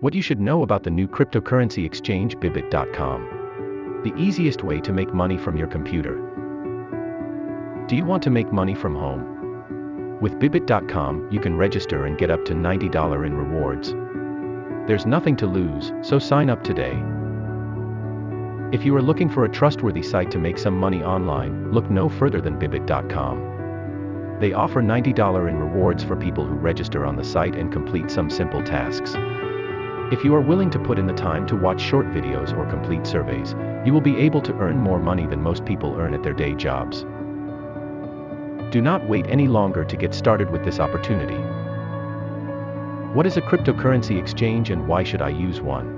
What you should know about the new cryptocurrency exchange Bybit.com. The easiest way to make money from your computer. Do you want to make money from home? With Bybit.com, you can register and get up to $90 in rewards. There's nothing to lose, so sign up today. If you are looking for a trustworthy site to make some money online, look no further than Bybit.com. They offer $90 in rewards for people who register on the site and complete some simple tasks. If you are willing to put in the time to watch short videos or complete surveys, you will be able to earn more money than most people earn at their day jobs. Do not wait any longer to get started with this opportunity. What is a cryptocurrency exchange and why should I use one?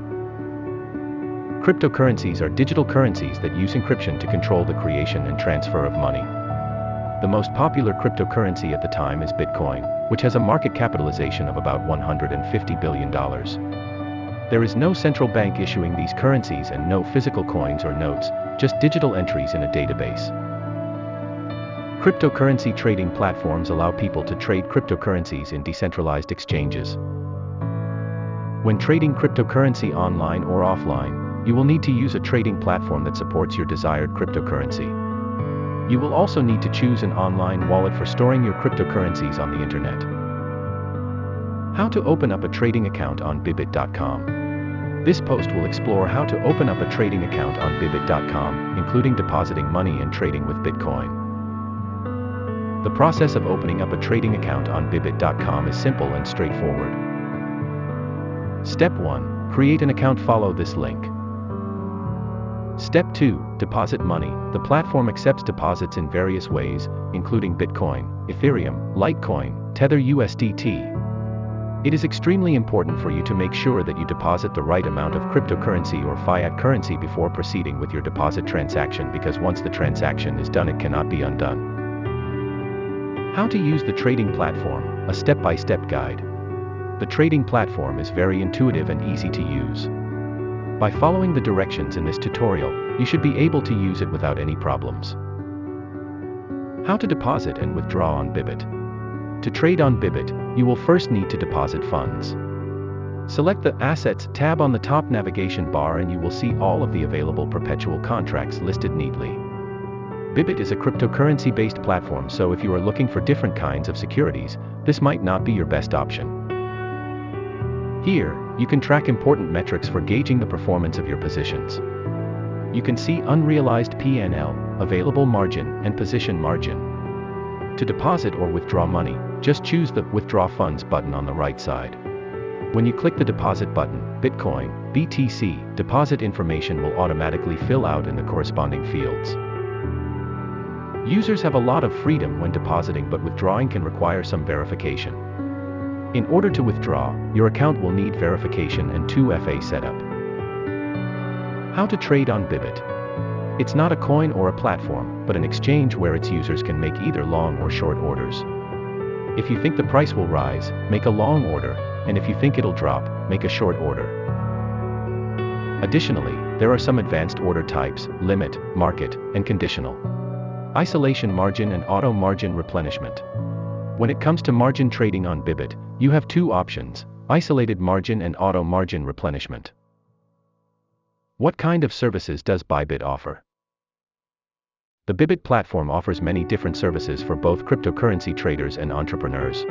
Cryptocurrencies are digital currencies that use encryption to control the creation and transfer of money. The most popular cryptocurrency at the time is Bitcoin, which has a market capitalization of about $150 billion. There is no central bank issuing these currencies and no physical coins or notes, just digital entries in a database. Cryptocurrency trading platforms allow people to trade cryptocurrencies in decentralized exchanges. When trading cryptocurrency online or offline, you will need to use a trading platform that supports your desired cryptocurrency. You will also need to choose an online wallet for storing your cryptocurrencies on the internet. How to open up a trading account on Bybit.com. This post will explore how to open up a trading account on Bybit.com, including depositing money and trading with Bitcoin. The process of opening up a trading account on Bybit.com is simple and straightforward. Step 1 Create an account, follow this link. Step 2 Deposit money. The platform accepts deposits in various ways, including Bitcoin, Ethereum, Litecoin, Tether USDT, it is extremely important for you to make sure that you deposit the right amount of cryptocurrency or fiat currency before proceeding with your deposit transaction because once the transaction is done, it cannot be undone. How to use the trading platform, a step by step guide. The trading platform is very intuitive and easy to use. By following the directions in this tutorial, you should be able to use it without any problems. How to deposit and withdraw on Bybit. To trade on Bybit, you will first need to deposit funds. Select the Assets tab on the top navigation bar and you will see all of the available perpetual contracts listed neatly. Bybit is a cryptocurrency based platform, so if you are looking for different kinds of securities, this might not be your best option. Here, you can track important metrics for gauging the performance of your positions. You can see unrealized PNL, available margin, and position margin. To deposit or withdraw money, just choose the Withdraw Funds button on the right side. When you click the Deposit button, Bitcoin, BTC, deposit information will automatically fill out in the corresponding fields. Users have a lot of freedom when depositing but withdrawing can require some verification. In order to withdraw, your account will need verification and 2FA setup. How to trade on Bybit. It's not a coin or a platform, but an exchange where its users can make either long or short orders. If you think the price will rise, make a long order, and if you think it'll drop, make a short order. Additionally, there are some advanced order types, limit, market, and conditional. Isolation margin and auto margin replenishment. When it comes to margin trading on Bybit, you have two options, isolated margin and auto margin replenishment. What kind of services does Bybit offer? The Bybit platform offers many different services for both cryptocurrency traders and entrepreneurs.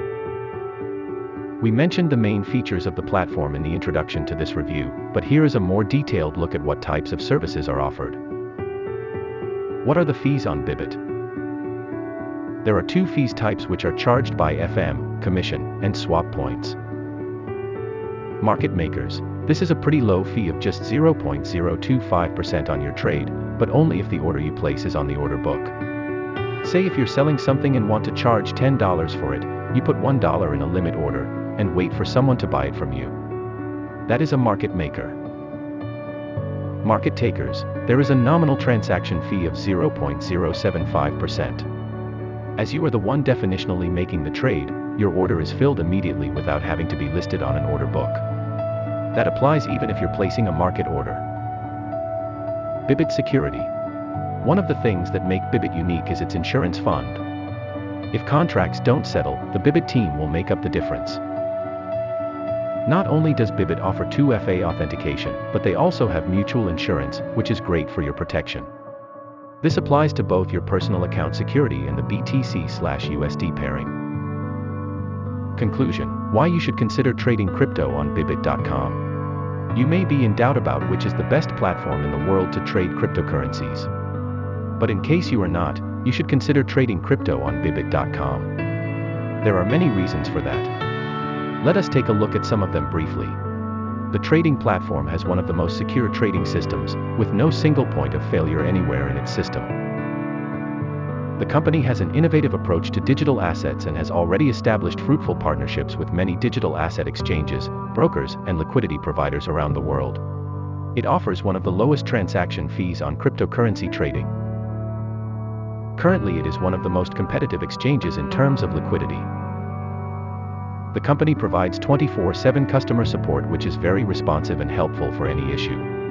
We mentioned the main features of the platform in the introduction to this review, but here is a more detailed look at what types of services are offered. What are the fees on Bybit? There are two fees types which are charged by FM, commission, and swap points. Market makers, this is a pretty low fee of just 0.025% on your trade, but only if the order you place is on the order book. Say if you're selling something and want to charge $10 for it, you put $1 in a limit order, and wait for someone to buy it from you. That is a market maker. Market takers, there is a nominal transaction fee of 0.075%. As you are the one definitionally making the trade, your order is filled immediately without having to be listed on an order book. That applies even if you're placing a market order. Bybit Security. One of the things that make Bybit unique is its insurance fund. If contracts don't settle, the Bybit team will make up the difference. Not only does Bybit offer 2FA authentication, but they also have mutual insurance, which is great for your protection. This applies to both your personal account security and the BTC/USD pairing. Conclusion Why you should consider trading crypto on Bybit.com. You may be in doubt about which is the best platform in the world to trade cryptocurrencies. But in case you are not, you should consider trading crypto on Bybit.com. There are many reasons for that. Let us take a look at some of them briefly. The trading platform has one of the most secure trading systems, with no single point of failure anywhere in its system. The company has an innovative approach to digital assets and has already established fruitful partnerships with many digital asset exchanges, brokers, and liquidity providers around the world. It offers one of the lowest transaction fees on cryptocurrency trading. Currently, it is one of the most competitive exchanges in terms of liquidity. The company provides 24 7 customer support, which is very responsive and helpful for any issue.